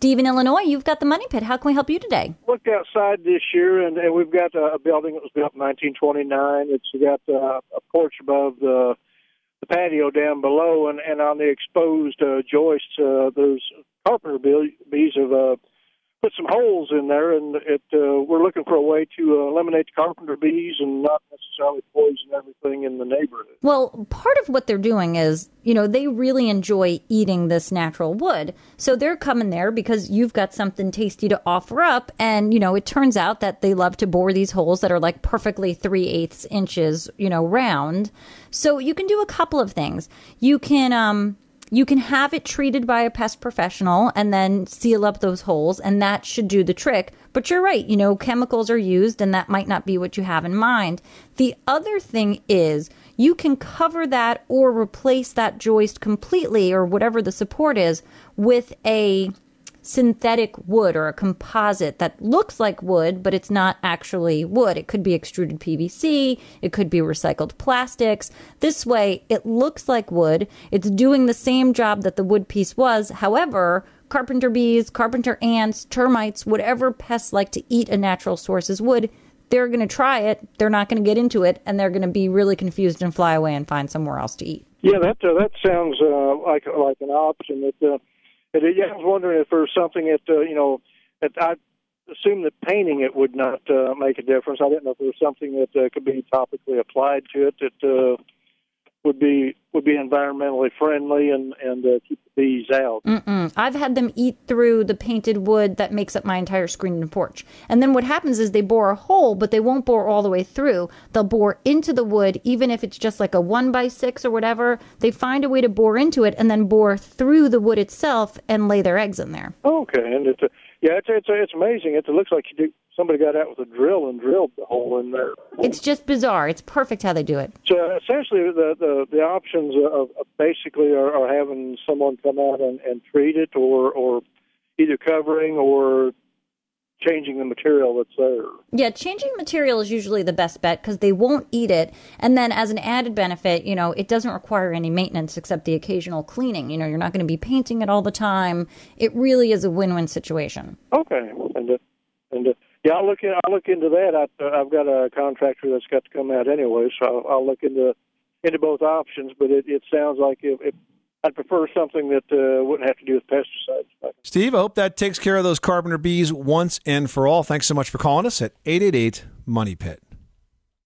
Steve in Illinois, you've got the Money Pit. How can we help you today? Looked outside this year, and, and we've got a, building that was built in 1929. It's got uh, a porch above the the patio down below, and, and on the exposed uh, joists, uh, there's carpenter bees have uh, put some holes in there, and it uh, we're looking for a way to uh, eliminate the carpenter bees and not necessarily poison everything in the neighborhood. Well, part of what they're doing is, you know, they really enjoy eating this natural wood, so they're coming there because you've got something tasty to offer up, and you know, it turns out that they love to bore these holes that are like perfectly three eighths inches, you know, round. So you can do a couple of things. You can um you can have it treated by a pest professional and then seal up those holes, and that should do the trick. But you're right, you know, chemicals are used, and that might not be what you have in mind. The other thing is you can cover that or replace that joist completely or whatever the support is with a synthetic wood or a composite that looks like wood, but it's not actually wood. It could be extruded PVC, it could be recycled plastics. This way, it looks like wood. It's doing the same job that the wood piece was. However, carpenter bees, carpenter ants, termites, whatever pests like to eat a natural source as wood, they're going to try it. They're not going to get into it, and they're going to be really confused and fly away and find somewhere else to eat. Yeah, that uh, that sounds uh, like like an option. That uh, but yeah, I was wondering if there's something that uh, you know that I assume that painting it would not uh, make a difference. I didn't know if there was something that uh, could be topically applied to it that uh, would be would be environmentally friendly and and uh, keep the bees out. Mm-mm. I've had them eat through the painted wood that makes up my entire screen and porch. And then what happens is they bore a hole, but they won't bore all the way through. They'll bore into the wood, even if it's just like a one by six or whatever. They find a way to bore into it and then bore through the wood itself and lay their eggs in there. Okay, and it's a, yeah, it's it's it's amazing. It looks like you do somebody got out with a drill and drilled the hole in there. It's just bizarre. It's perfect how they do it. So essentially, the the, the options of, of basically are, are having someone come out and, and treat it, or or either covering or changing the material that's there. Yeah, changing material is usually the best bet because they won't eat it. And then, as an added benefit, you know, it doesn't require any maintenance except the occasional cleaning. You know, you're not going to be painting it all the time. It really is a win win situation. Okay. And, uh, and uh, yeah, I'll look. In, I'll look into that. I, uh, I've got a contractor that's got to come out anyway, so I'll, I'll look into into both options. But it, it sounds like if, if I'd prefer something that uh, wouldn't have to do with pesticides. Steve, I hope that takes care of those carpenter bees once and for all. Thanks so much for calling us at eight eight eight Money Pit.